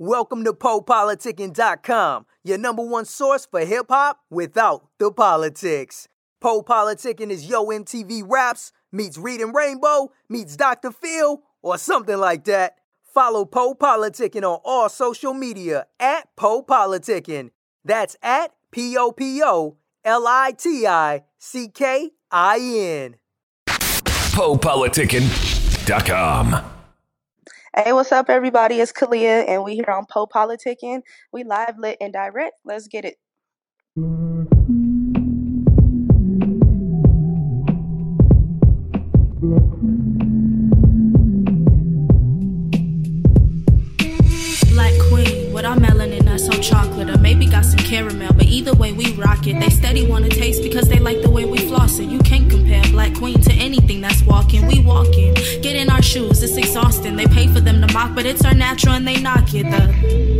Welcome to PoPoliticking.com, your number one source for hip hop without the politics. Po Politicking is Yo MTV Raps meets Reading Rainbow meets Dr. Phil or something like that. Follow Po Politicking on all social media at Po Politicking. That's at P O P O L I T I C K I N. PoPoliticking.com. Hey, what's up, everybody? It's Kalia, and we here on Po Politicking. We live, lit, and direct. Let's get it. Got some caramel. But either way, we rock it. They steady wanna taste because they like the way we floss it. You can't compare black queen to anything that's walking. We walking, get in our shoes. It's exhausting. They pay for them to mock, but it's our natural and they knock it. The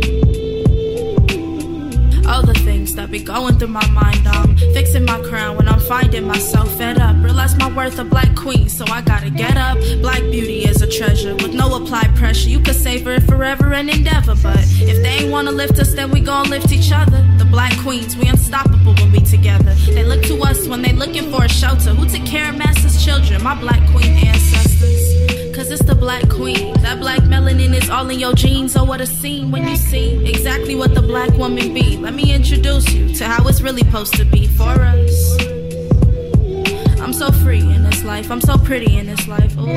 the things that be going through my mind. I'm fixing my crown when I'm finding myself fed up. Realize my worth a black queen, so I gotta get up. Black beauty is a treasure with no applied pressure. You could savor it forever and endeavor, but if they ain't wanna lift us, then we gon' lift each other. The black queens, we unstoppable when we together. They look to us when they looking for a shelter. Who took care of master's children? My black queen ancestors. Cause it's the black queen. That black melanin is all in your genes. Oh, what a scene when you see exactly what the black woman be. Let me introduce you to how it's really supposed to be for us. I'm so free in this life. I'm so pretty in this life. Ooh.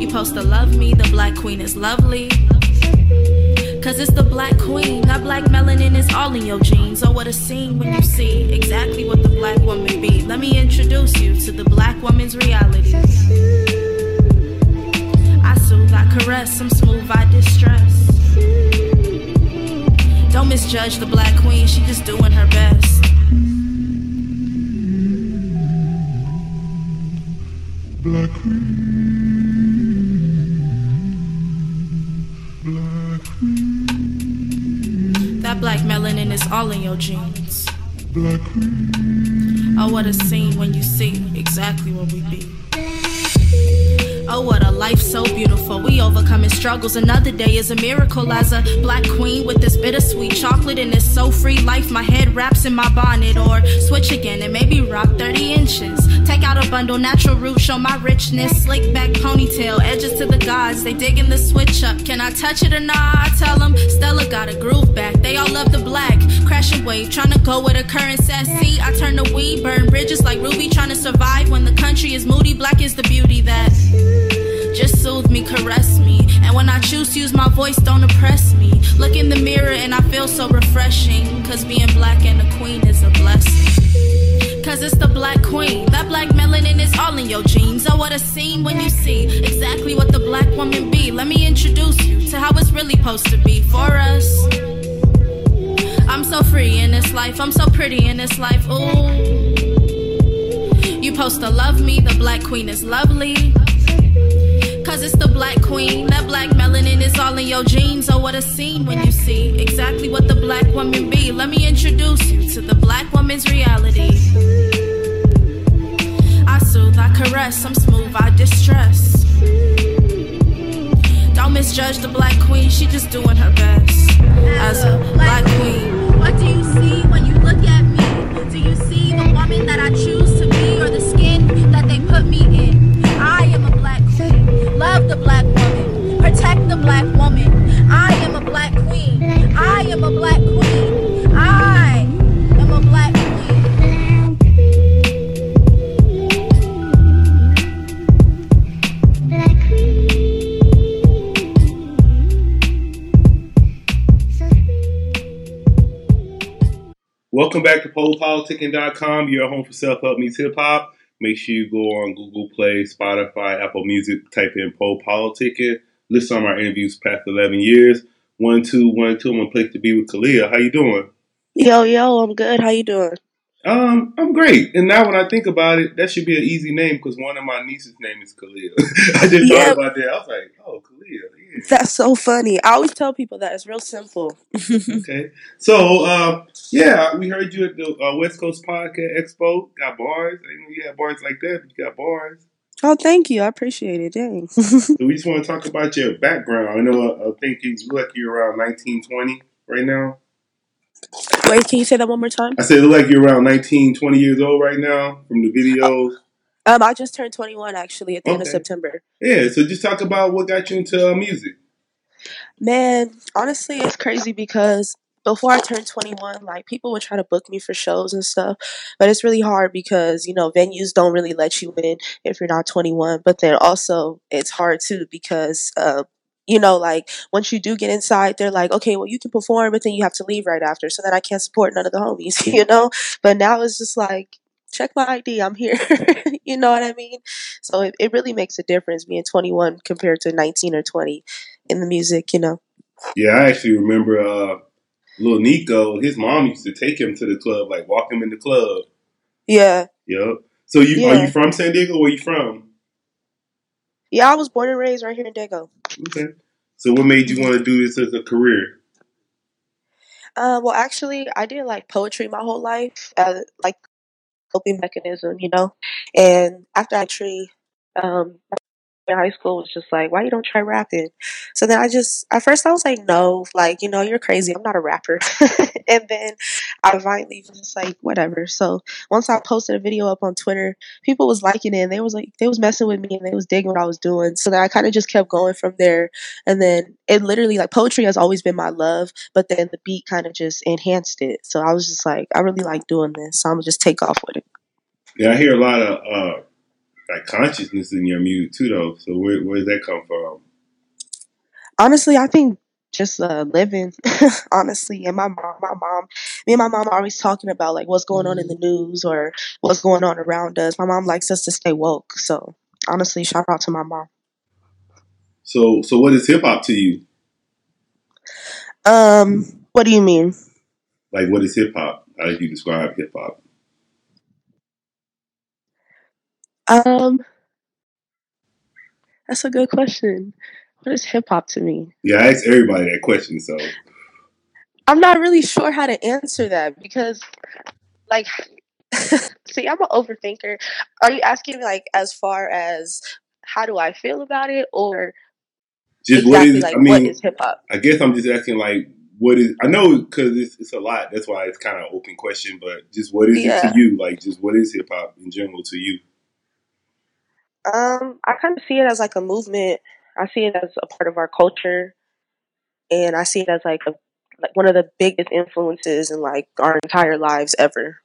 You supposed to love me. The black queen is lovely. Cause it's the black queen. That black melanin is all in your genes. Oh, what a scene when you see exactly what the black woman be. Let me introduce you to the black woman's reality. I soothe, I caress, I'm smooth, I distress. Don't misjudge the black queen, she just doing her best. Black Queen. All in your genes. Black Queen. Oh, what a scene when you see exactly where we be. Oh, what a life so beautiful. We overcoming struggles. Another day is a miracle as a black queen with this bittersweet chocolate and this so free life. My head wraps in my bonnet or switch again and maybe rock 30 inches. Take out a bundle, natural roots, show my richness. Slick back ponytail, edges to They digging the switch up. Can I touch it or not? I tell them Stella got a groove back. They all love the black. Crashing wave, trying to go with the current says. See, I turn the weed, burn bridges like Ruby, trying to survive when the country is moody. Black is the beauty that. Just soothe me, caress me. And when I choose to use my voice, don't oppress me. Look in the mirror and I feel so refreshing. Cause being black and a queen is a blessing. Cause it's the black queen. That black melanin is all in your genes. Oh, what a scene when you see exactly what the black woman be. Let me introduce you to how it's really supposed to be for us. I'm so free in this life. I'm so pretty in this life. Ooh. You supposed to love me. The black queen is lovely. Cause it's the black queen. That black melanin is all in your genes. Oh, what a scene when you see exactly what the black woman be. Let me introduce you to the black woman's reality. I soothe, I caress, I'm smooth, I distress. Don't misjudge the black queen, she just doing her best. As a black queen. What do you see when you look at me? Do you see the woman that I choose to be or the Love the black woman. Protect the black woman. I am a black queen. I am a black queen. I am a black queen. Welcome back to PoPoliticking.com, your home for self help meets hip hop. Make sure you go on Google Play, Spotify, Apple Music, type in Po Politicking. Listen on our interviews past 11 years. One, two, one, two. I'm on place to be with Kalia. How you doing? Yo, yo, I'm good. How you doing? Um, I'm great. And now when I think about it, that should be an easy name because one of my nieces' name is Kalia. I just Yeah. thought about that. I was like, oh, Kalia. That's so funny. I always tell people that it's real simple. Okay. So, uh, yeah, we heard you at the uh, West Coast Podcast Expo. Got bars. I didn't know you had bars like that, but you got bars. Oh, thank you. I appreciate it. Dang. So we just want to talk about your background. I know I, I think you look like you're around 1920 right now. Wait, can you say that one more time? I said it look like you're around 19, 20 years old right now from the videos. Um, I just turned 21 actually at the end of Okay. September. Yeah, so just talk about what got you into uh, music. Man, honestly, it's crazy because before I turned 21, like people would try to book me for shows and stuff, but it's really hard because, you know, venues don't really let you in if you're not 21. But then also, it's hard too because, uh, you know, like once you do get inside, they're like, okay, well, you can perform, but then you have to leave right after. So then I can't support none of the homies, you know? But now it's just like, check my ID, I'm here. you know what I mean? So it, it really makes a difference being 21 compared to 19 or 20 in the music, you know? Yeah, I actually remember uh, little Nico. His mom used to take him to the club, like walk him in the club. Yeah. Yep. So you are you from San Diego? Where you from? Yeah, I was born and raised right here in Dago. Okay. So what made you want to do this as a career? Uh, well, actually, I did like poetry my whole life, uh, like coping mechanism, you know. And after poetry, um, in high school was just like, why you don't try rapping? So then I just, at first I was like, no, like you know, you're crazy. I'm not a rapper. and then I finally was just like, whatever. So once I posted a video up on Twitter, people was liking it. and They was like, they was messing with me and they was digging what I was doing. So then I kind of just kept going from there. And then it literally like poetry has always been my love, but then the beat kind of just enhanced it. So I was just like, I really like doing this. So I'm gonna just take off with it. Yeah, I hear a lot of uh, like consciousness in your music too, though. So where where does that come from? Honestly, I think just uh, living, honestly, and my mom, my mom, me and my mom are always talking about like what's going on in the news or what's going on around us. My mom likes us to stay woke, so honestly, shout out to my mom. So so what is hip hop to you? Um, what do you mean? Like what is hip hop? How do you describe hip hop? Um, that's a good question. What is hip hop to me? Yeah, I ask everybody that question. So I'm not really sure how to answer that because, like, see, I'm an overthinker. Are you asking me like as far as how do I feel about it, or just what exactly is? like I mean, is hip hop? I guess I'm just asking like what is? I know because it's it's a lot. That's why it's kind of open question. But just what is it to you? Like just what is hip hop in general to you? Um, I kind of see it as like a movement. I see it as a part of our culture, and I see it as like a like one of the biggest influences in like our entire lives ever.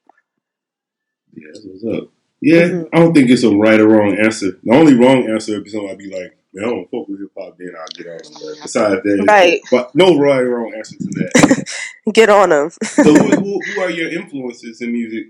Yeah, what's up. Yeah, Mhm. I don't think it's a right or wrong answer. The only wrong answer would be something I'd be like, man, I don't fuck with hip hop, then I'll get on. But besides that, Right. but no right or wrong answer to that. Get on them. so who, who are your influences in music?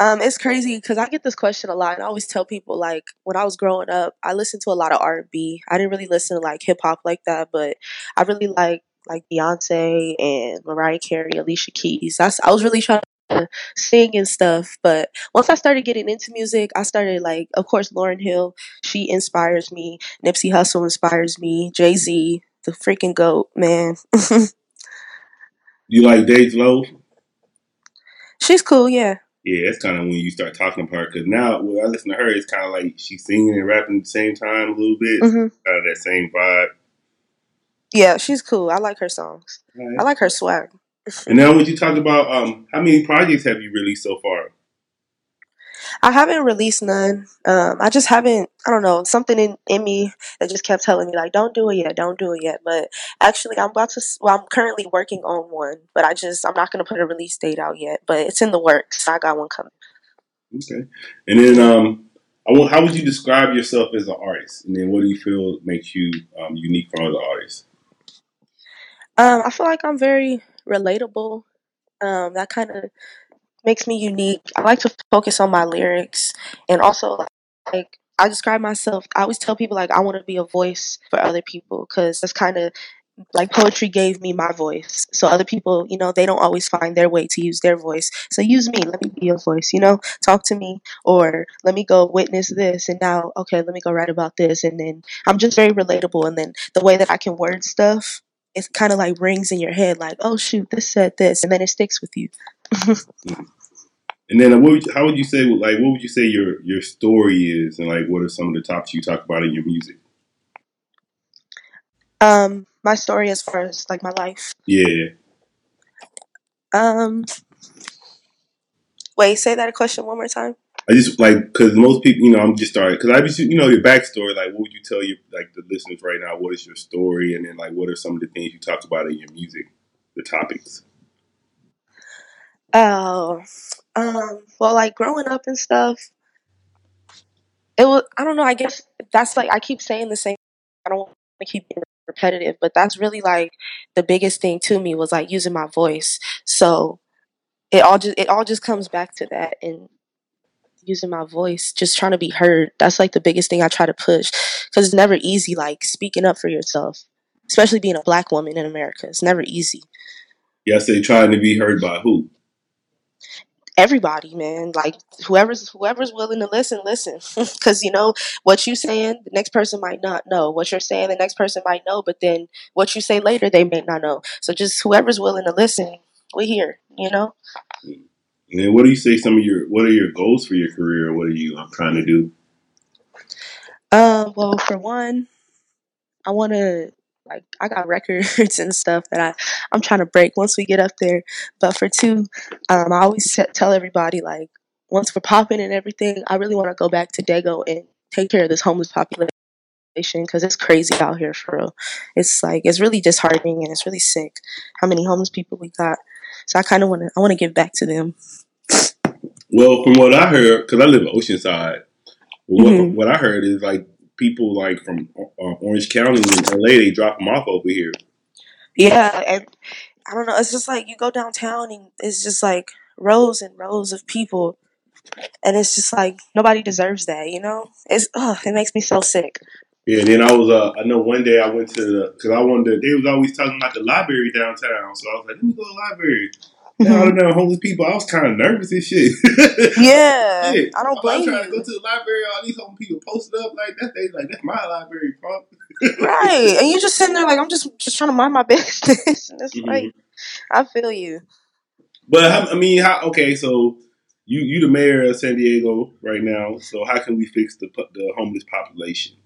Um, it's crazy because I get this question a lot, and I always tell people like when I was growing up, I listened to a lot of R and B. I didn't really listen to like hip hop like that, but I really like like Beyonce and Mariah Carey, Alicia Keys. That's I was really trying to sing and stuff, but once I started getting into music, I started like, of course, Lauryn Hill. She inspires me. Nipsey Hussle inspires me. Jay Z, the freaking goat, man. You like Dej Loaf? She's cool, yeah. Yeah, that's kind of when you start talking about her. Because now, when I listen to her, it's kind of like she's singing and rapping at the same time a little bit. hmm Kind of that same vibe. Yeah, she's cool. I like her songs. I like her swag. And now, would you talk about um, how many projects have you released so far? I haven't released none. Um, I just haven't. I don't know something in, in me that just kept telling me like, "Don't do it yet, don't do it yet." But actually, I'm about to. Well, I'm currently working on one, but I just I'm not gonna put a release date out yet. But it's in the works. I got one coming. Okay. And then, um, I want, how would you describe yourself as an artist? And then, what do you feel makes you um, unique from other artists? Um, I feel like I'm very relatable. Um, that kind of makes me unique. I like to focus on my lyrics and also like I describe myself. I always tell people like I want to be a voice for other people because that's kind of like poetry gave me my voice. So other people, you know, they don't always find their way to use their voice. So use me. Let me be your voice. You know, talk to me or let me go witness this. And now, okay, let me go write about this. And then I'm just very relatable. And then the way that I can word stuff. It kind of like rings in your head, like, oh shoot, this said this, and then it sticks with you. And then, uh, what would you, how would you say, like, what would you say your your story is, and like, what are some of the topics you talk about in your music? Um, my story as far as like my life. Yeah, Um, wait, say that question one more time. I just like because most people, you know, I'm just starting because I just, you know, your backstory. Like, what would you tell your like the listeners right now? What is your story, and then like, what are some of the things you talk about in your music, the topics? Oh, um, well, like growing up and stuff, it was, I don't know, I guess that's like, I keep saying the same, I don't want to keep repetitive, but that's really like the biggest thing to me was like using my voice. So it all just, it all just comes back to that and using my voice, just trying to be heard. That's like the biggest thing I try to push because it's never easy, like speaking up for yourself, especially being a black woman in America. It's never easy. I say trying to be heard by who? Everybody man like whoever's whoever's willing to listen listen because you know what you saying the next person might not know what you're saying the next person might know but then what you say later they may not know so just whoever's willing to listen we're here you know And then, what do you say? Some of your what are your goals for your career? What are you I'm trying to do? um well for one i want to like i got records and stuff that i i'm trying to break once we get up there but for two um i always se- tell everybody like once we're popping and everything i really want to go back to dago and take care of this homeless population because it's crazy out here for real. It's like it's really disheartening and it's really sick how many homeless people we got. So I kind of want to I want to give back to them. Well, from what I heard, because I live in Oceanside, what, Mhm. what I heard is like people like from uh, Orange County and LA, they drop them off over here. Yeah, and I don't know. It's just like you go downtown and it's just like rows and rows of people, and it's just like nobody deserves that. You know? It's ugh, it makes me so sick. Yeah, and then I was, uh, I know one day I went to the, because I wanted to, they was always talking about the library downtown. So I was like, let me go to the library. And all the damn homeless people, I was kind of nervous and shit. Yeah, Yeah, I don't blame I'm trying to go to the library, all these homeless people posted up like that. They like, that's my library, punk. Right, and you just sitting there like I'm just just trying to mind my business. and it's Mhm. like I feel you. But I mean, how? Okay, so you you the mayor of San Diego right now. So how can we fix the the homeless population?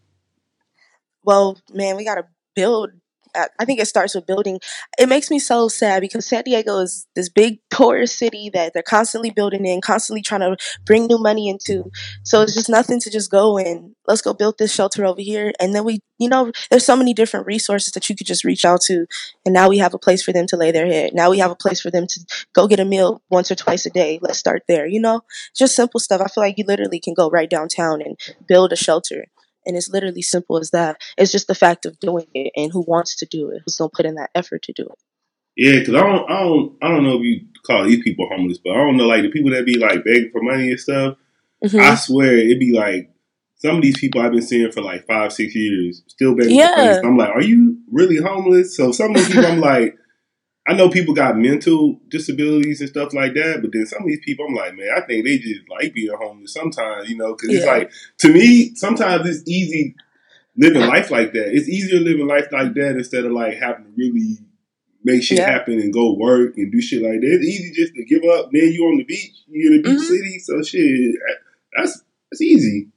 well, man, we got to build. I think it starts with building. It makes me so sad because San Diego is this big tourist city that they're constantly building in, constantly trying to bring new money into. So it's just nothing to just go and let's go build this shelter over here. And then we, you know, there's so many different resources that you could just reach out to. And now we have a place for them to lay their head. Now we have a place for them to go get a meal once or twice a day. Let's start there, you know? Just simple stuff. I feel like you literally can go right downtown and build a shelter. And it's literally simple as that. It's just the fact of doing it and who wants to do it, who's gonna put in that effort to do it. Yeah, because I don't I don't I don't know if you call these people homeless, but I don't know like the people that be like begging for money and stuff. Mhm. I swear it'd be like some of these people I've been seeing for like five six years still begging for. Yeah. I'm like, are you really homeless? So some of these people I'm like. I know people got mental disabilities and stuff like that, but then some of these people, I'm like, man, I think they just like being homeless sometimes, you know, because it's like, to me, sometimes it's easy living life like that. It's easier living life like that instead of like having to really make shit Yeah. happen and go work and do shit like that. It's easy just to give up. Then you on the beach, you in a beach Mhm. city, so shit, that's that's easy.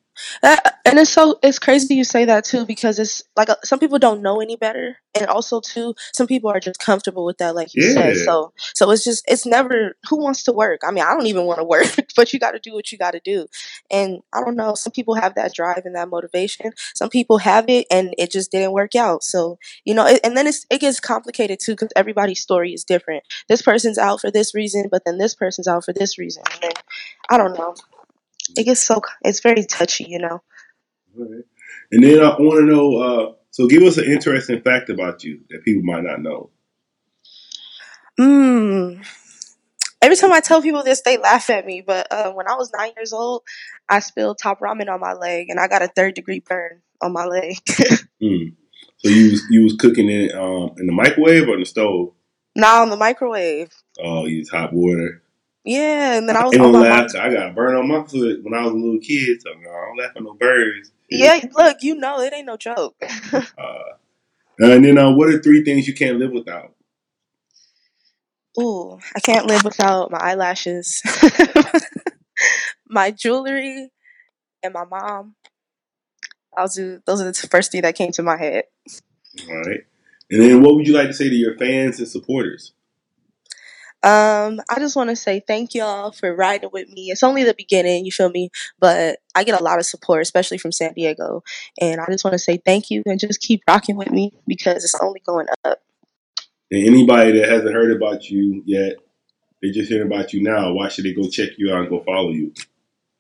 That, and it's so it's crazy you say that too because it's like uh, some people don't know any better, and also too some people are just comfortable with that, like you said. So so it's just it's never who wants to work. I mean, I don't even want to work, but you got to do what you got to do. And I don't know, some people have that drive and that motivation. Some people have it, and it just didn't work out. So you know, it, and then it's it gets complicated too because everybody's story is different. This person's out for this reason, but then this person's out for this reason, and then I don't know. It gets so it's very touchy, you know. Alright. And then I want to know. Uh, so give us an interesting fact about you that people might not know. Mm. Every time I tell people this, they laugh at me. But uh, when I was nine years old, I spilled top ramen on my leg, and I got a third degree burn on my leg. Hmm. So you was, you was cooking it um, in the microwave or in the stove? Not on the microwave. Oh, you use hot water. Yeah, and then I was on no my I got burned on my foot when I was a little kid. So no, I don't laugh at no birds. Yeah, look, you know it ain't no joke. Uh, and then uh, what are three things you can't live without? Ooh, I can't live without my eyelashes, my jewelry, and my mom. I'll do. Those are the first three that came to my head. All right. And then, what would you like to say to your fans and supporters? Um, I just want to say thank y'all for riding with me. It's only the beginning, you feel me? But I get a lot of support, especially from San Diego. And I just want to say thank you and just keep rocking with me because it's only going up. And anybody that hasn't heard about you yet, they just hearing about you now. Why should they go check you out and go follow you?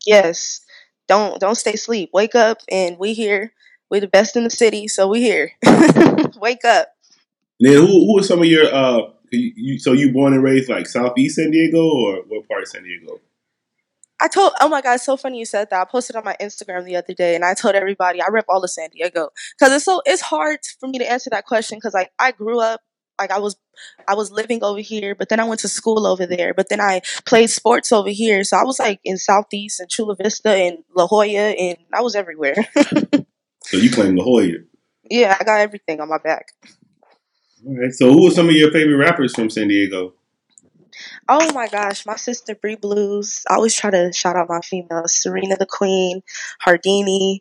Yes. Don't don't stay asleep. Wake up and we here. We're the best in the city, so we here. Wake up. And then, who who are some of your uh? You, you, so you born and raised like Southeast San Diego or what part of San Diego? I told, oh my god, it's so funny you said that. I posted on my Instagram the other day, and I told everybody I rep all of San Diego because it's so it's hard for me to answer that question because like I grew up like I was I was living over here, but then I went to school over there, but then I played sports over here, so I was like in Southeast and Chula Vista and La Jolla, and I was everywhere. so you claim La Jolla? Yeah, I got everything on my back. Right. So, who are some of your favorite rappers from San Diego? Oh my gosh, my sister Bree Blues. I always try to shout out my females: Serena the Queen, Hardini,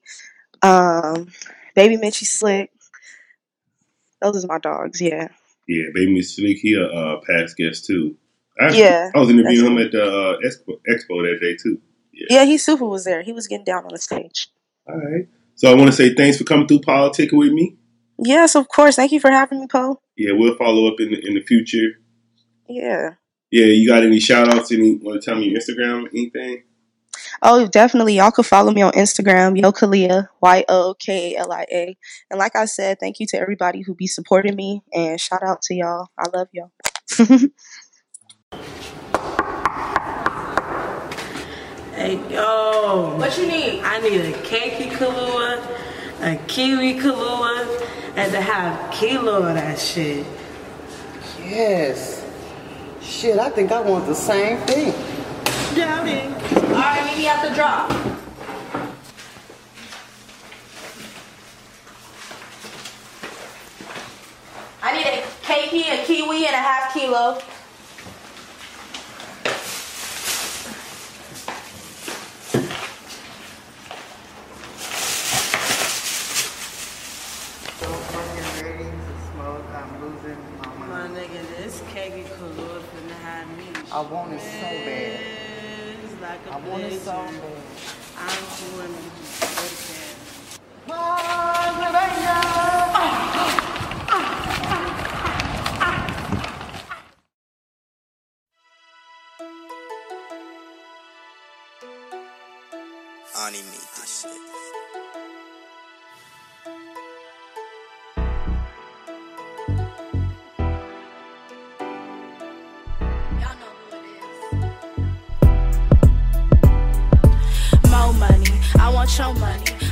um, Baby Mitchie Slick. Those are my dogs. Yeah. Yeah, Baby Mitchie Slick. He a uh, past guest too. I, yeah, I was interviewing him at the uh, expo, expo that day too. Yeah. yeah, he super was there. He was getting down on the stage. All right. So I want to say thanks for coming through politics with me. Yes, of course. Thank you for having me, Po. Yeah, we'll follow up in the, in the future. Yeah. Yeah, you got any shout outs? Any want to tell me your Instagram, anything? Oh, definitely. Y'all can follow me on Instagram, Yokalia, Y O K A L I A. And like I said, thank you to everybody who be supporting me and shout out to y'all. I love y'all. hey yo. What you need? I need a keiki Kahlua, a kiwi Kahlua, and to have kilo of that shit. Yes. Shit, I think I want the same thing. Doubting. Alright, meet me at the drop. I need a keiki, a kiwi, and a half kilo. My nigga, this keiki Kahlua finna have me. I want it so bad. Like I want it so bad. I'm doing it.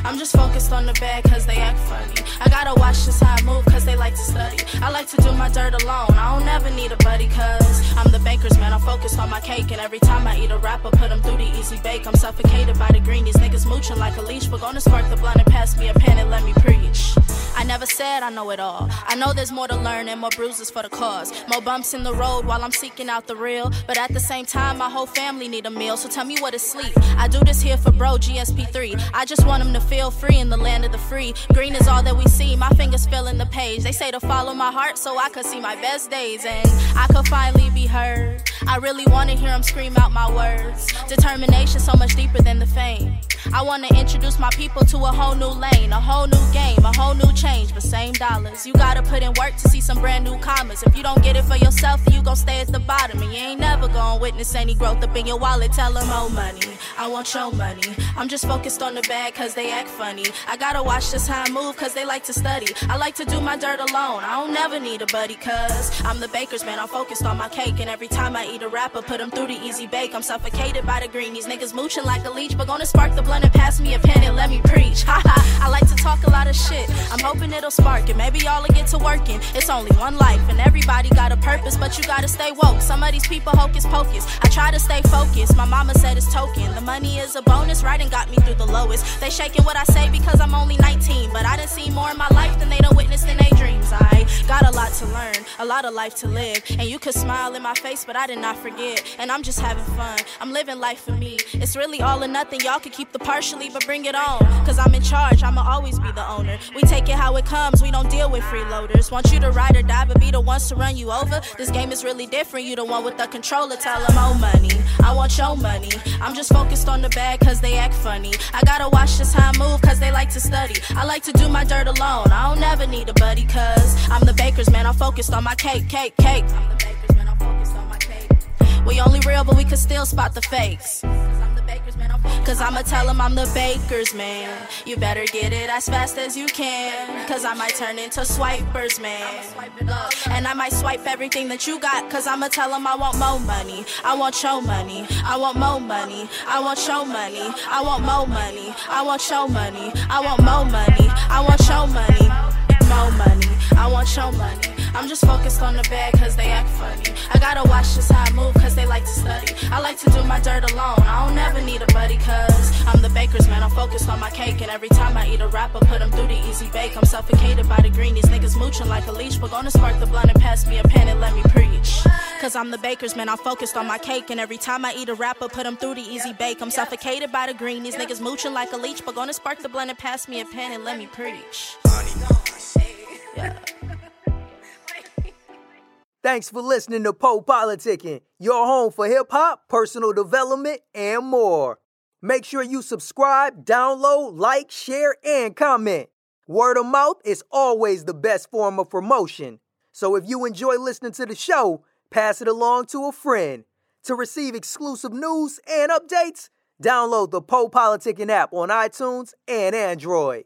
I'm just focused on the bag cause they act funny. I gotta watch this how I move cause they like to study. I like to do my dirt alone, I don't ever need a buddy cause I'm the baker's man. I'm focused on my cake and every time I eat a rapper, put them through the easy bake. I'm suffocated by the green, these niggas mooching like a leash. We're gonna spark the blunt and pass me a pen and let me preach. I never said I know it all. I know there's more to learn and more bruises for the cause. More bumps in the road while I'm seeking out the real. But at the same time, my whole family need a meal. So tell me what is sleep. I do this here for bro GSP3. I just want him to feel free in the land of the free. Green is all that we see. My fingers filling the page. They say to follow my heart so I could see my best days and I could finally be heard. I really want to hear him scream out my words. Determination so much deeper than the fame. I want to introduce my people to a whole new lane, a whole new game, a whole new change, but same dollars. You gotta put in work to see some brand new commas. If you don't get it for yourself, you gon' stay at the bottom. And you ain't never gonna witness any growth up in your wallet. Tell them, oh, money. I want your money. I'm just focused on the bag cause they act funny. I gotta watch this how I move cause they like to study. I like to do my dirt alone. I don't never need a buddy cause I'm the baker's man. I'm focused on my cake. And every time I eat a rapper, put them through the easy bake. I'm suffocated by the green. These niggas mooching like a leech, but gonna spark the blunt and pass me a pen and let me preach. Ha ha. I like to talk a lot of shit. I'm hoping it'll spark and Maybe y'all will get to working. It's only one life and everybody got a purpose, but you gotta stay woke. Some of these people hocus pocus. I try to stay focused. My mama said it's token. The money is a bonus, writing got me through the lowest. They shaking what I say because I'm only 19, but I done seen more in my life than they done witnessed in their dreams. I got a lot to learn, a lot of life to live. And you could smile in my face, but I did not forget. And I'm just having fun. I'm living life for me. It's really all or nothing. Y'all could keep the partially, but bring it on. Cause I'm in charge, I'ma always be the owner. We take it how it comes, we don't deal with freeloaders. Want you to ride or die, but be the ones to run you over. This game is really different. You the one with the controller. Tell them, oh, money. I want your money. I'm just focused on the bag cause they act funny. I gotta watch this how I move cause they like to study. I like to do my dirt alone. I don't never need a buddy cause I'm the baker's man. I'm focused on my cake, cake, cake. We only real, but we can still spot the fakes. Cause I'ma tell them I'm the baker's man. You better get it as fast as you can. Cause I might turn into swipers, man. And I might swipe everything that you got. Cause I'ma tell them I want more money. I want your money. I want more money. I want your money. I want more money. I want your money. I want more money. I want your money. More money. I want your money. I'm just focused on the bag cause they act funny. I gotta watch this how I move cause they like to study. I like to do my dirt alone. I don't ever need a buddy cause I'm the baker's man. I'm focused on my cake. And every time I eat a rapper, put them through the easy bake. I'm suffocated by the green. These niggas mooching like a leash. We're gonna spark the blunt and pass me a pen and let me preach. Cause I'm the baker's man. I'm focused on my cake. And every time I eat a rapper, put them through the easy bake. I'm suffocated by the green. These niggas mooching like a leech. But gonna spark the blunt and pass me a pen and let me preach. Yeah. Thanks for listening to Po Politicking, your home for hip hop, personal development, and more. Make sure you subscribe, download, like, share, and comment. Word of mouth is always the best form of promotion. So if you enjoy listening to the show, pass it along to a friend. To receive exclusive news and updates, download the Po Politicking app on iTunes and Android.